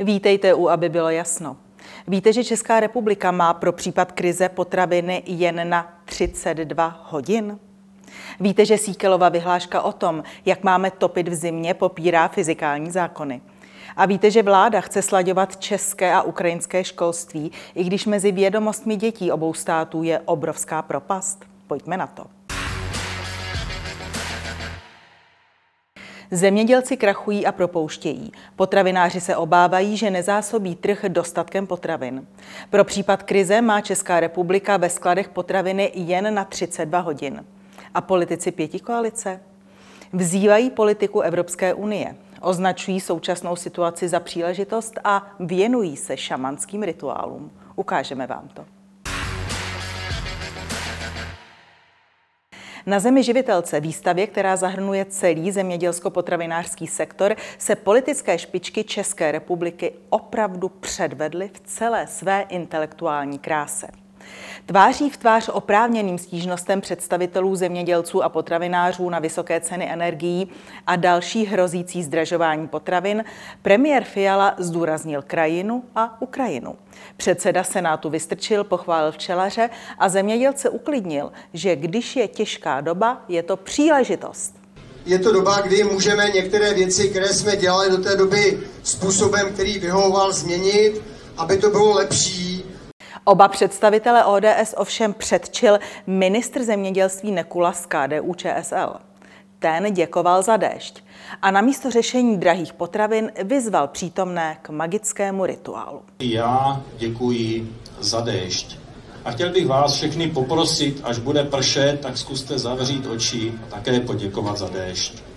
Vítejte u, aby bylo jasno. Víte, že Česká republika má pro případ krize potraviny jen na 32 hodin? Víte, že Síkelova vyhláška o tom, jak máme topit v zimě, popírá fyzikální zákony. A víte, že vláda chce slaďovat české a ukrajinské školství, i když mezi vědomostmi dětí obou států je obrovská propast? Pojďme na to. Zemědělci krachují a propouštějí. Potravináři se obávají, že nezásobí trh dostatkem potravin. Pro případ krize má Česká republika ve skladech potraviny jen na 32 hodin. A politici pěti koalice? Vzývají politiku Evropské unie, označují současnou situaci za příležitost a věnují se šamanským rituálům. Ukážeme vám to. Na Zemi živitelce výstavě, která zahrnuje celý zemědělsko-potravinářský sektor, se politické špičky České republiky opravdu předvedly v celé své intelektuální kráse. Tváří v tvář oprávněným stížnostem představitelů zemědělců a potravinářů na vysoké ceny energií a další hrozící zdražování potravin, premiér Fiala zdůraznil krajinu a Ukrajinu. Předseda Senátu Vystrčil pochválil včelaře a zemědělce uklidnil, že když je těžká doba, je to příležitost. Je to doba, kdy můžeme některé věci, které jsme dělali do té doby způsobem, který vyhovoval, změnit, aby to bylo lepší, Oba představitele ODS ovšem předčil ministr zemědělství Nekula z KDU ČSL. Ten děkoval za déšť a na místo řešení drahých potravin vyzval přítomné k magickému rituálu. Já děkuji za déšť. A chtěl bych vás všechny poprosit, až bude pršet, tak zkuste zavřít oči a také poděkovat za déšť.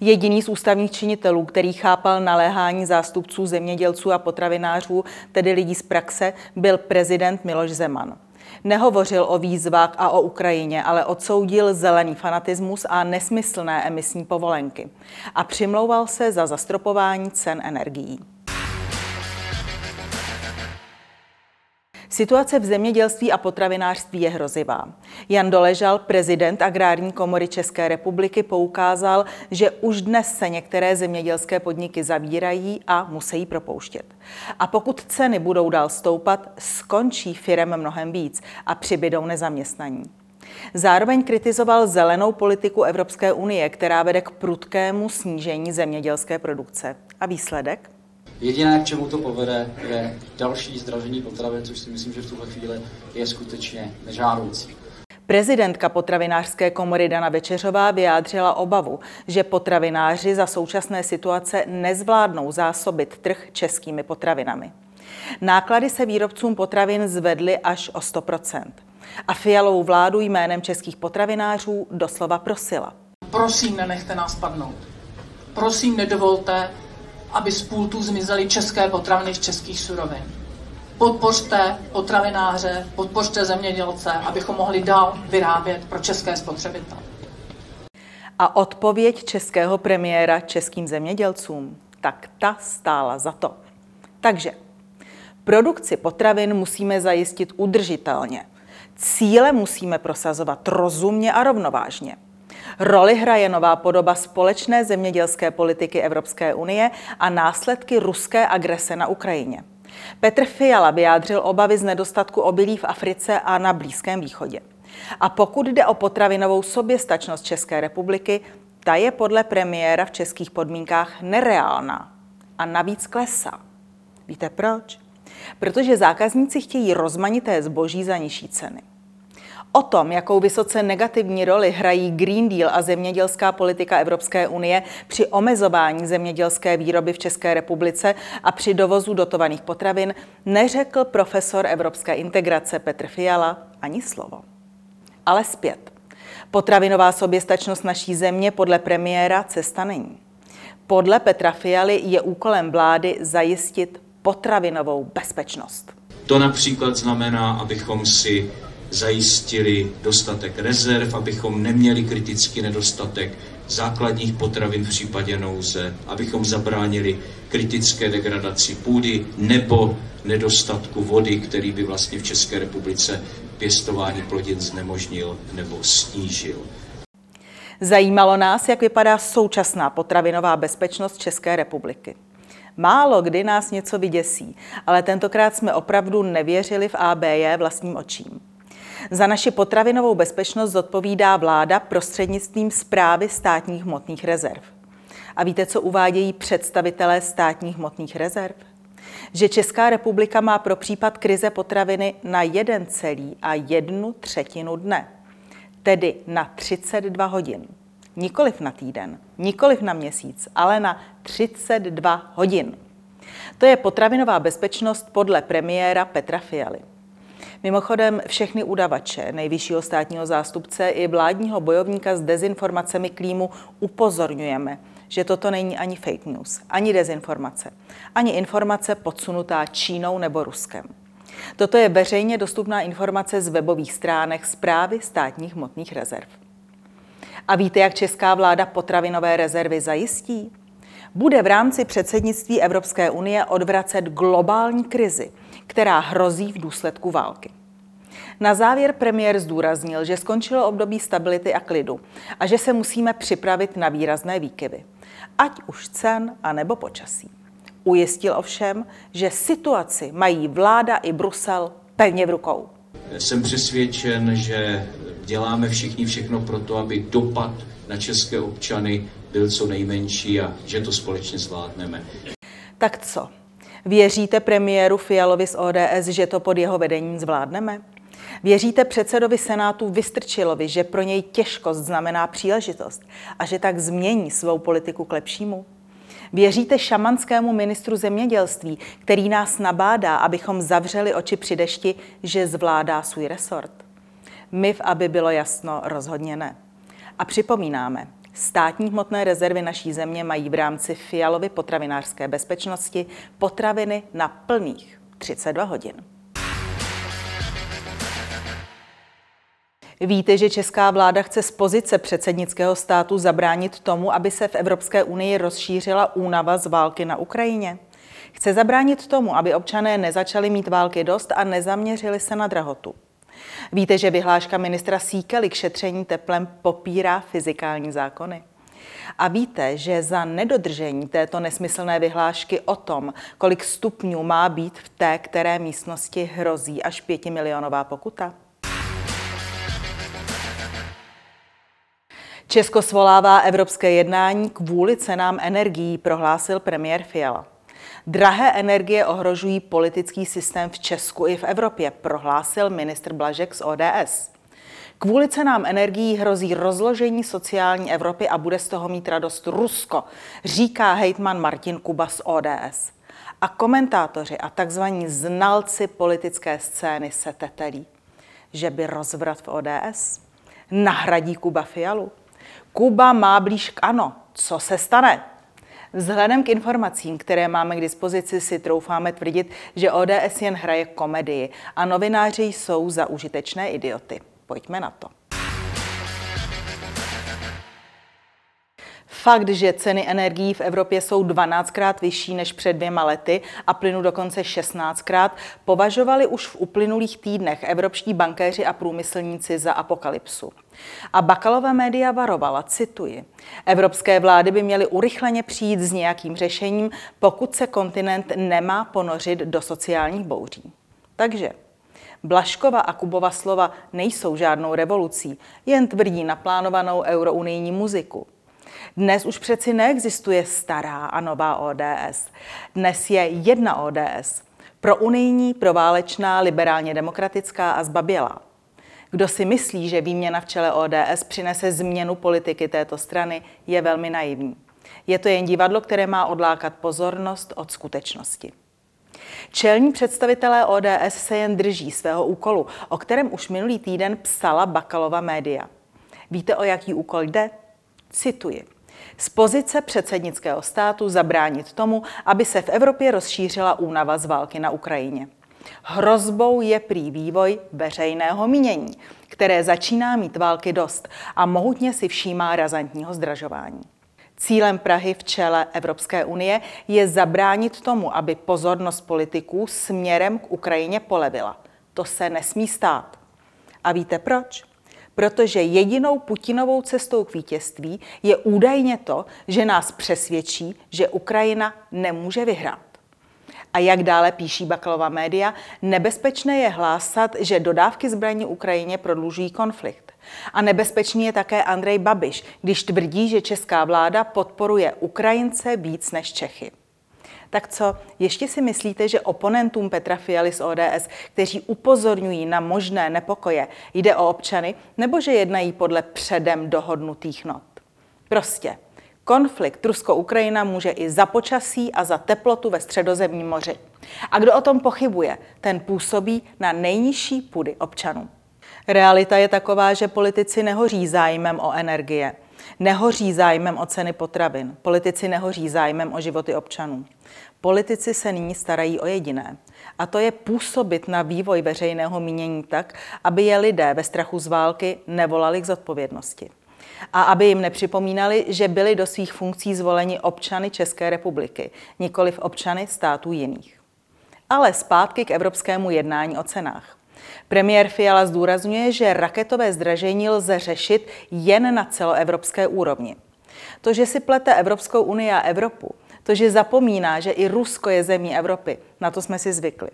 Jediný z ústavních činitelů, který chápal naléhání zástupců zemědělců a potravinářů, tedy lidí z praxe, byl prezident Miloš Zeman. Nehovořil o výzvách a o Ukrajině, ale odsoudil zelený fanatismus a nesmyslné emisní povolenky. A přimlouval se za zastropování cen energií. Situace v zemědělství a potravinářství je hrozivá. Jan Doležal, prezident Agrární komory České republiky, poukázal, že už dnes se některé zemědělské podniky zavírají a musí propouštět. A pokud ceny budou dál stoupat, skončí firem mnohem víc a přibydou nezaměstnaní. Zároveň kritizoval zelenou politiku Evropské unie, která vede k prudkému snížení zemědělské produkce. A výsledek? Jediné, k čemu to povede, je další zdražení potravin, což si myslím, že v tuhle chvíli je skutečně nežádoucí. Prezidentka potravinářské komory Dana Večeřová vyjádřila obavu, že potravináři za současné situace nezvládnou zásobit trh českými potravinami. Náklady se výrobcům potravin zvedly až o 100% A fialovou vládu jménem českých potravinářů doslova prosila. Prosím, nenechte nás padnout. Prosím, nedovolte, aby z pultů zmizely české potraviny z českých surovin. Podpořte potravináře, podpořte zemědělce, abychom mohli dál vyrábět pro české spotřebitele. A odpověď českého premiéra českým zemědělcům, tak ta stála za to. Takže produkci potravin musíme zajistit udržitelně. Cíle musíme prosazovat rozumně a rovnovážně. Roli hraje nová podoba společné zemědělské politiky Evropské unie a následky ruské agrese na Ukrajině. Petr Fiala vyjádřil obavy z nedostatku obilí v Africe a na Blízkém východě. A pokud jde o potravinovou soběstačnost České republiky, ta je podle premiéra v českých podmínkách nereálná a navíc klesá. Víte proč? Protože zákazníci chtějí rozmanité zboží za nižší ceny. O tom, jakou vysoce negativní roli hrají Green Deal a zemědělská politika Evropské unie při omezování zemědělské výroby v České republice a při dovozu dotovaných potravin, neřekl profesor evropské integrace Petr Fiala ani slovo. Ale zpět. Potravinová soběstačnost naší země podle premiéra cesta není. Podle Petra Fialy je úkolem vlády zajistit potravinovou bezpečnost. To například znamená, abychom si zajistili dostatek rezerv, abychom neměli kritický nedostatek základních potravin v případě nouze, abychom zabránili kritické degradaci půdy nebo nedostatku vody, který by vlastně v České republice pěstování plodin znemožnil nebo snížil. Zajímalo nás, jak vypadá současná potravinová bezpečnost České republiky. Málo kdy nás něco vyděsí, ale tentokrát jsme opravdu nevěřili v ABJ vlastním očím. Za naši potravinovou bezpečnost zodpovídá vláda prostřednictvím zprávy státních hmotných rezerv. A víte, co uvádějí představitelé státních hmotných rezerv? Že Česká republika má pro případ krize potraviny na jeden celý a jednu třetinu dne, tedy na 32 hodin. Nikoliv na týden, nikoliv na měsíc, ale na 32 hodin. To je potravinová bezpečnost podle premiéra Petra Fialy. Mimochodem všechny udavače, nejvyššího státního zástupce i vládního bojovníka s dezinformacemi klímu upozorňujeme, že toto není ani fake news, ani dezinformace, ani informace podsunutá Čínou nebo Ruskem. Toto je veřejně dostupná informace z webových stránek zprávy státních hmotných rezerv. A víte, jak česká vláda potravinové rezervy zajistí? Bude v rámci předsednictví Evropské unie odvracet globální krizi, která hrozí v důsledku války. Na závěr premiér zdůraznil, že skončilo období stability a klidu a že se musíme připravit na výrazné výkyvy, ať už cen a nebo počasí. Ujistil ovšem, že situaci mají vláda i Brusel pevně v rukou. Jsem přesvědčen, že děláme všichni všechno pro to, aby dopad na české občany byl co nejmenší a že to společně zvládneme. Tak co? Věříte premiéru Fialovi z ODS, že to pod jeho vedením zvládneme? Věříte předsedovi Senátu Vystrčilovi, že pro něj těžkost znamená příležitost a že tak změní svou politiku k lepšímu? Věříte šamanskému ministru zemědělství, který nás nabádá, abychom zavřeli oči při dešti, že zvládá svůj resort? My v aby bylo jasno rozhodně ne. A připomínáme, Státní hmotné rezervy naší země mají v rámci Fialovy potravinářské bezpečnosti potraviny na plných 32 hodin. Víte, že česká vláda chce z pozice předsednického státu zabránit tomu, aby se v Evropské unii rozšířila únava z války na Ukrajině? Chce zabránit tomu, aby občané nezačali mít války dost a nezaměřili se na drahotu. Víte, že vyhláška ministra Síkely k šetření teplem popírá fyzikální zákony? A víte, že za nedodržení této nesmyslné vyhlášky o tom, kolik stupňů má být v té které místnosti, hrozí až pětimilionová pokuta? Česko svolává evropské jednání kvůli cenám energií, prohlásil premiér Fiala. Drahé energie ohrožují politický systém v Česku i v Evropě, prohlásil ministr Blažek z ODS. Kvůli cenám energií hrozí rozložení sociální Evropy a bude z toho mít radost Rusko, říká hejtman Martin Kuba z ODS. A komentátoři a takzvaní znalci politické scény se tetelí, že by rozvrat v ODS nahradí Kuba Fialu. Kuba má blíž k ano. Co se stane? Vzhledem k informacím, které máme k dispozici, si troufáme tvrdit, že ODS jen hraje komedii a novináři jsou za užitečné idioty. Pojďme na to. Fakt, že ceny energií v Evropě jsou 12krát vyšší než před dvěma lety a plynu dokonce 16krát, považovali už v uplynulých týdnech evropští bankéři a průmyslníci za apokalypsu. A Bakalová média varovala, cituji, evropské vlády by měly urychleně přijít s nějakým řešením, pokud se kontinent nemá ponořit do sociálních bouří. Takže Blaškova a Kubova slova nejsou žádnou revolucí, jen tvrdí naplánovanou eurounijní muziku. Dnes už přeci neexistuje stará a nová ODS. Dnes je jedna ODS. Pro unijní, pro válečná, liberálně demokratická a zbabělá. Kdo si myslí, že výměna v čele ODS přinese změnu politiky této strany, je velmi naivní. Je to jen divadlo, které má odlákat pozornost od skutečnosti. Čelní představitelé ODS se jen drží svého úkolu, o kterém už minulý týden psala Bakalova média. Víte, o jaký úkol jde? Cituji. Z pozice předsednického státu zabránit tomu, aby se v Evropě rozšířila únava z války na Ukrajině. Hrozbou je prý vývoj veřejného mínění, které začíná mít války dost a mohutně si všímá razantního zdražování. Cílem Prahy v čele Evropské unie je zabránit tomu, aby pozornost politiků směrem k Ukrajině polevila. To se nesmí stát. A víte proč? Protože jedinou Putinovou cestou k vítězství je údajně to, že nás přesvědčí, že Ukrajina nemůže vyhrát. A jak dále píší Bakalova média, nebezpečné je hlásat, že dodávky zbraní Ukrajině prodlužují konflikt. A nebezpečný je také Andrej Babiš, když tvrdí, že česká vláda podporuje Ukrajince víc než Čechy. Tak co, ještě si myslíte, že oponentům Petra Fialy z ODS, kteří upozorňují na možné nepokoje, jde o občany, nebo že jednají podle předem dohodnutých not? Prostě, konflikt Rusko-Ukrajina může i za počasí a za teplotu ve středozemním moři. A kdo o tom pochybuje, ten působí na nejnižší půdy občanů. Realita je taková, že politici nehoří zájmem o energie, nehoří zájmem o ceny potravin, politici nehoří zájmem o životy občanů. Politici se nyní starají o jediné, a to je působit na vývoj veřejného mínění tak, aby je lidé ve strachu z války nevolali k zodpovědnosti. A aby jim nepřipomínali, že byli do svých funkcí zvoleni občany České republiky, nikoli v občany států jiných. Ale zpátky k evropskému jednání o cenách. Premiér Fiala zdůrazňuje, že raketové zdražení lze řešit jen na celoevropské úrovni. To, že si plete Evropskou unii a Evropu, to, že zapomíná, že i Rusko je zemí Evropy, na to jsme si zvykli.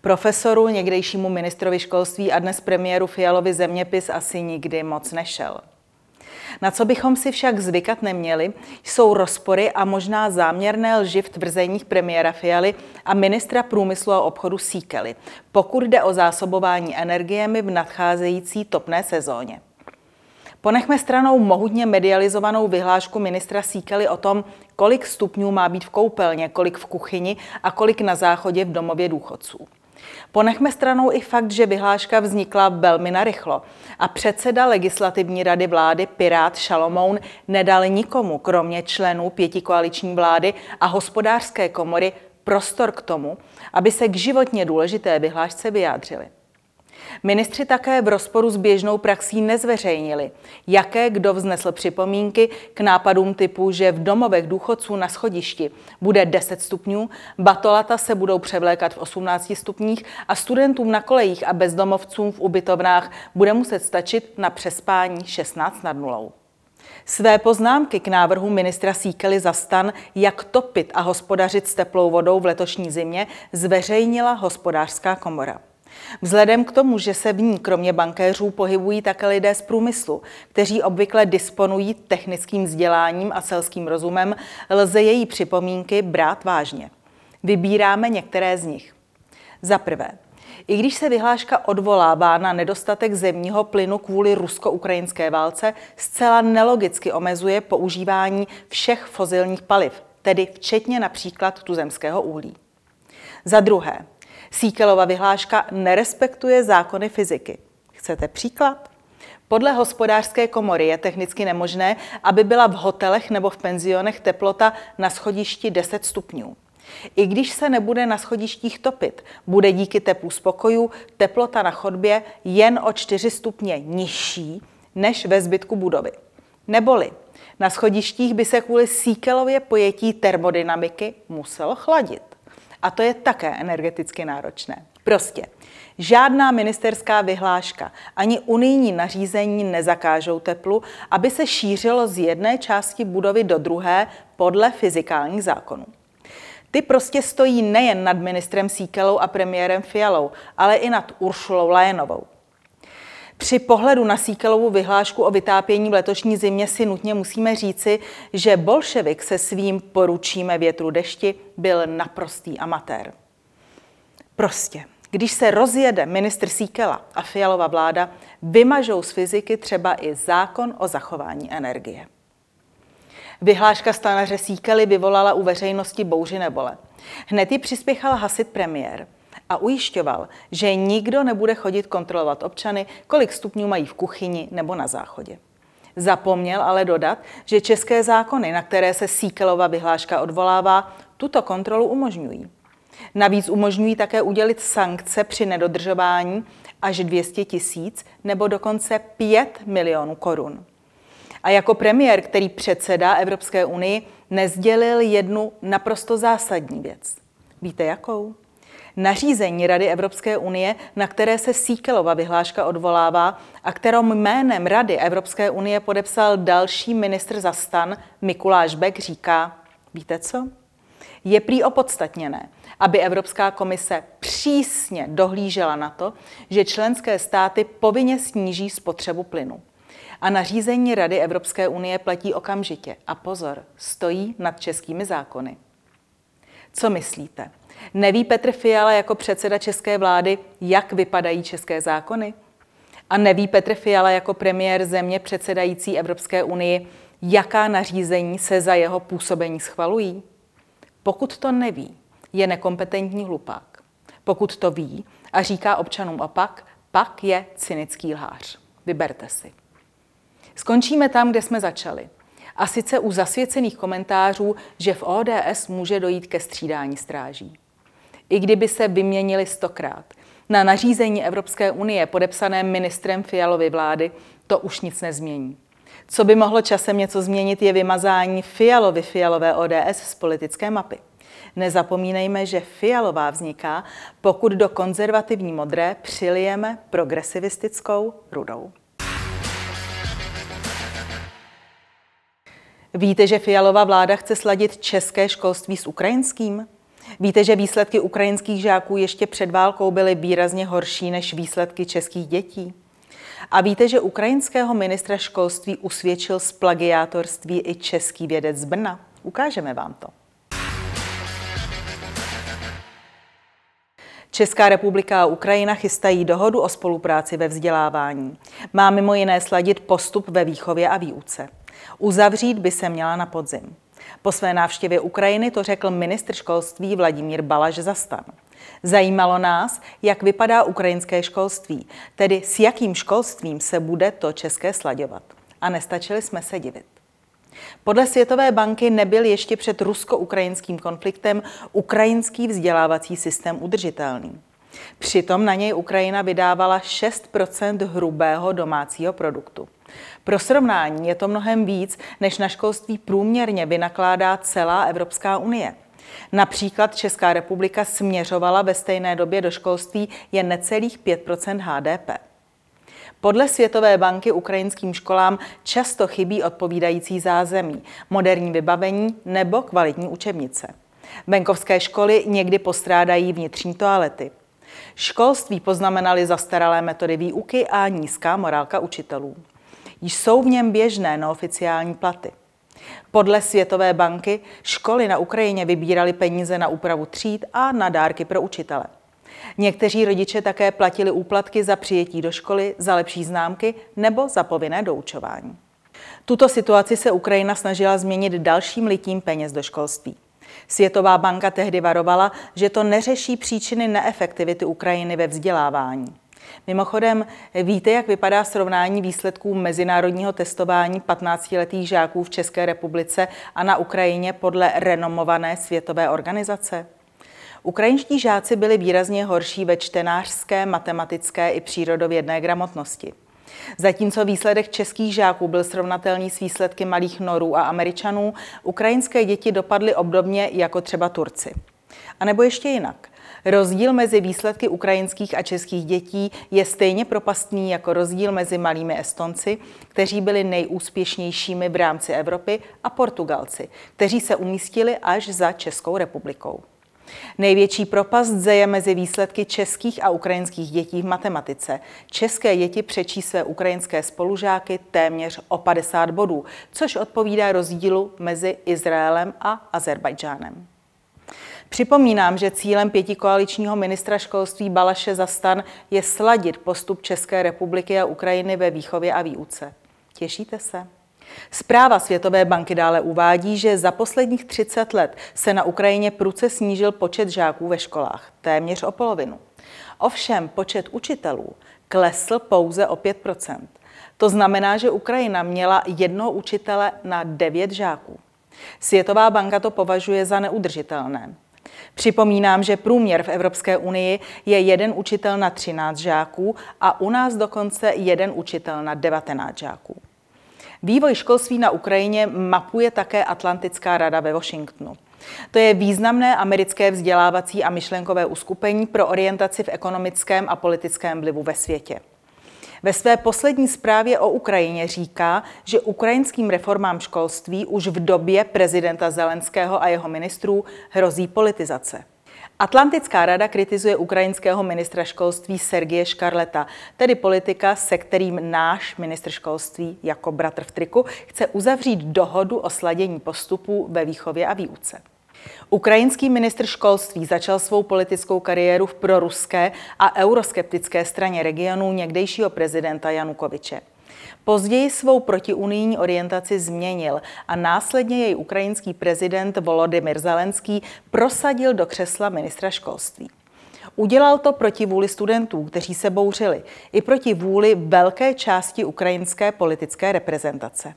Profesoru, někdejšímu ministrovi školství a dnes premiéru Fialovi zeměpis asi nikdy moc nešel. Na co bychom si však zvykat neměli, jsou rozpory a možná záměrné lži v tvrzeních premiéra Fialy a ministra průmyslu a obchodu Síkely, pokud jde o zásobování energiemi v nadcházející topné sezóně. Ponechme stranou mohutně medializovanou vyhlášku ministra Síkely o tom, kolik stupňů má být v koupelně, kolik v kuchyni a kolik na záchodě v domově důchodců. Ponechme stranou i fakt, že vyhláška vznikla velmi narychlo a předseda legislativní rady vlády Pirát Šalomoun nedal nikomu, kromě členů pětikoaliční vlády a hospodářské komory, prostor k tomu, aby se k životně důležité vyhlášce vyjádřili. Ministři také v rozporu s běžnou praxí nezveřejnili, jaké kdo vznesl připomínky k nápadům typu, že v domovech důchodců na schodišti bude 10 stupňů, batolata se budou převlékat v 18 stupních a studentům na kolejích a bezdomovcům v ubytovnách bude muset stačit na přespání 16 nad nulou. Své poznámky k návrhu ministra Síkely za stan, jak topit a hospodařit s teplou vodou v letošní zimě, zveřejnila hospodářská komora. Vzhledem k tomu, že se v ní kromě bankéřů pohybují také lidé z průmyslu, kteří obvykle disponují technickým vzděláním a selským rozumem, lze její připomínky brát vážně. Vybíráme některé z nich. Za prvé, i když se vyhláška odvolává na nedostatek zemního plynu kvůli rusko-ukrajinské válce, zcela nelogicky omezuje používání všech fozilních paliv, tedy včetně například tuzemského uhlí. Za druhé, Síkelova vyhláška nerespektuje zákony fyziky. Chcete příklad? Podle hospodářské komory je technicky nemožné, aby byla v hotelech nebo v penzionech teplota na schodišti 10 stupňů. I když se nebude na schodištích topit, bude díky teplu spokojů teplota na chodbě jen o 4 stupně nižší než ve zbytku budovy. Neboli na schodištích by se kvůli síkelově pojetí termodynamiky muselo chladit. A to je také energeticky náročné. Prostě žádná ministerská vyhláška ani unijní nařízení nezakážou teplu, aby se šířilo z jedné části budovy do druhé podle fyzikálních zákonů. Ty prostě stojí nejen nad ministrem Síkelou a premiérem Fialou, ale i nad Uršulou Lajenovou. Při pohledu na Síkelovu vyhlášku o vytápění v letošní zimě si nutně musíme říci, že bolševik se svým poručíme větru dešti byl naprostý amatér. Prostě, když se rozjede ministr Síkela a Fialova vláda, vymažou z fyziky třeba i zákon o zachování energie. Vyhláška stanaře Síkely vyvolala u veřejnosti bouři nebole. Hned ji přispěchal hasit premiér a ujišťoval, že nikdo nebude chodit kontrolovat občany, kolik stupňů mají v kuchyni nebo na záchodě. Zapomněl ale dodat, že české zákony, na které se Síkelova vyhláška odvolává, tuto kontrolu umožňují. Navíc umožňují také udělit sankce při nedodržování až 200 tisíc nebo dokonce 5 milionů korun. A jako premiér, který předsedá Evropské unii, nezdělil jednu naprosto zásadní věc. Víte jakou? Nařízení Rady Evropské unie, na které se Síkelova vyhláška odvolává a kterou jménem Rady Evropské unie podepsal další ministr za stan Mikuláš Bek, říká, víte co? Je prý opodstatněné, aby Evropská komise přísně dohlížela na to, že členské státy povinně sníží spotřebu plynu. A nařízení Rady Evropské unie platí okamžitě. A pozor, stojí nad českými zákony. Co myslíte? Neví Petr Fiala jako předseda české vlády, jak vypadají české zákony? A neví Petr Fiala jako premiér země předsedající Evropské unii, jaká nařízení se za jeho působení schvalují? Pokud to neví, je nekompetentní hlupák. Pokud to ví a říká občanům opak, pak je cynický lhář. Vyberte si. Skončíme tam, kde jsme začali. A sice u zasvěcených komentářů, že v ODS může dojít ke střídání stráží. I kdyby se vyměnili stokrát. Na nařízení Evropské unie podepsané ministrem Fialovy vlády to už nic nezmění. Co by mohlo časem něco změnit, je vymazání Fialovy Fialové ODS z politické mapy. Nezapomínejme, že fialová vzniká, pokud do konzervativní modré přilijeme progresivistickou rudou. Víte, že fialová vláda chce sladit české školství s ukrajinským? Víte, že výsledky ukrajinských žáků ještě před válkou byly výrazně horší než výsledky českých dětí? A víte, že ukrajinského ministra školství usvědčil z plagiátorství i český vědec z Brna? Ukážeme vám to. Česká republika a Ukrajina chystají dohodu o spolupráci ve vzdělávání. Má mimo jiné sladit postup ve výchově a výuce. Uzavřít by se měla na podzim. Po své návštěvě Ukrajiny to řekl ministr školství Vladimír Balaš Zastan. Zajímalo nás, jak vypadá ukrajinské školství, tedy s jakým školstvím se bude to české slaďovat. A nestačili jsme se divit. Podle Světové banky nebyl ještě před rusko-ukrajinským konfliktem ukrajinský vzdělávací systém udržitelný. Přitom na něj Ukrajina vydávala 6% hrubého domácího produktu. Pro srovnání je to mnohem víc, než na školství průměrně vynakládá celá Evropská unie. Například Česká republika směřovala ve stejné době do školství jen necelých 5% HDP. Podle Světové banky ukrajinským školám často chybí odpovídající zázemí, moderní vybavení nebo kvalitní učebnice. Venkovské školy někdy postrádají vnitřní toalety. Školství poznamenaly zastaralé metody výuky a nízká morálka učitelů. Jsou v něm běžné neoficiální platy. Podle Světové banky školy na Ukrajině vybíraly peníze na úpravu tříd a na dárky pro učitele. Někteří rodiče také platili úplatky za přijetí do školy, za lepší známky nebo za povinné doučování. Tuto situaci se Ukrajina snažila změnit dalším litím peněz do školství. Světová banka tehdy varovala, že to neřeší příčiny neefektivity Ukrajiny ve vzdělávání. Mimochodem, víte, jak vypadá srovnání výsledků mezinárodního testování 15-letých žáků v České republice a na Ukrajině podle renomované světové organizace? Ukrajinští žáci byli výrazně horší ve čtenářské, matematické i přírodovědné gramotnosti. Zatímco výsledek českých žáků byl srovnatelný s výsledky malých norů a američanů, ukrajinské děti dopadly obdobně jako třeba Turci. A nebo ještě jinak. Rozdíl mezi výsledky ukrajinských a českých dětí je stejně propastný jako rozdíl mezi malými Estonci, kteří byli nejúspěšnějšími v rámci Evropy, a Portugalci, kteří se umístili až za Českou republikou. Největší propast je mezi výsledky českých a ukrajinských dětí v matematice. České děti přečí své ukrajinské spolužáky téměř o 50 bodů, což odpovídá rozdílu mezi Izraelem a Azerbajdžánem. Připomínám, že cílem pětikoaličního ministra školství Balaše Zastan je sladit postup České republiky a Ukrajiny ve výchově a výuce. Těšíte se? Zpráva Světové banky dále uvádí, že za posledních 30 let se na Ukrajině pruce snížil počet žáků ve školách, téměř o polovinu. Ovšem počet učitelů klesl pouze o 5% To znamená, že Ukrajina měla jednoho učitele na 9 žáků. Světová banka to považuje za neudržitelné. Připomínám, že průměr v Evropské unii je jeden učitel na 13 žáků a u nás dokonce jeden učitel na 19 žáků. Vývoj školství na Ukrajině mapuje také Atlantická rada ve Washingtonu. To je významné americké vzdělávací a myšlenkové uskupení pro orientaci v ekonomickém a politickém vlivu ve světě. Ve své poslední zprávě o Ukrajině říká, že ukrajinským reformám školství už v době prezidenta Zelenského a jeho ministrů hrozí politizace. Atlantická rada kritizuje ukrajinského ministra školství Sergie Škarleta, tedy politika, se kterým náš ministr školství jako bratr v triku chce uzavřít dohodu o sladění postupů ve výchově a výuce. Ukrajinský ministr školství začal svou politickou kariéru v proruské a euroskeptické straně regionu někdejšího prezidenta Janukoviče. Později svou protiunijní orientaci změnil a následně jej ukrajinský prezident Volodymyr Zelenský prosadil do křesla ministra školství. Udělal to proti vůli studentů, kteří se bouřili, i proti vůli velké části ukrajinské politické reprezentace.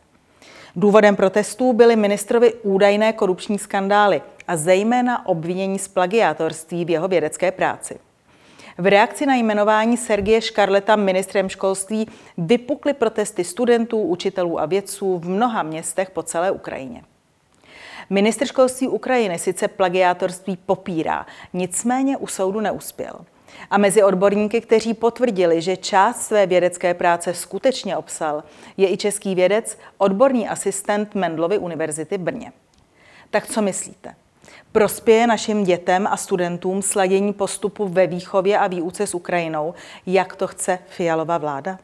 Důvodem protestů byly ministrovi údajné korupční skandály a zejména obvinění z plagiátorství v jeho vědecké práci. V reakci na jmenování Sergie Škarleta ministrem školství vypukly protesty studentů, učitelů a vědců v mnoha městech po celé Ukrajině. Ministr školství Ukrajiny sice plagiátorství popírá, nicméně u soudu neuspěl. A mezi odborníky, kteří potvrdili, že část své vědecké práce skutečně obsal, je i český vědec, odborný asistent Mendlovy univerzity v Brně. Tak co myslíte? Prospěje našim dětem a studentům sladění postupu ve výchově a výuce s Ukrajinou, jak to chce Fialová vláda?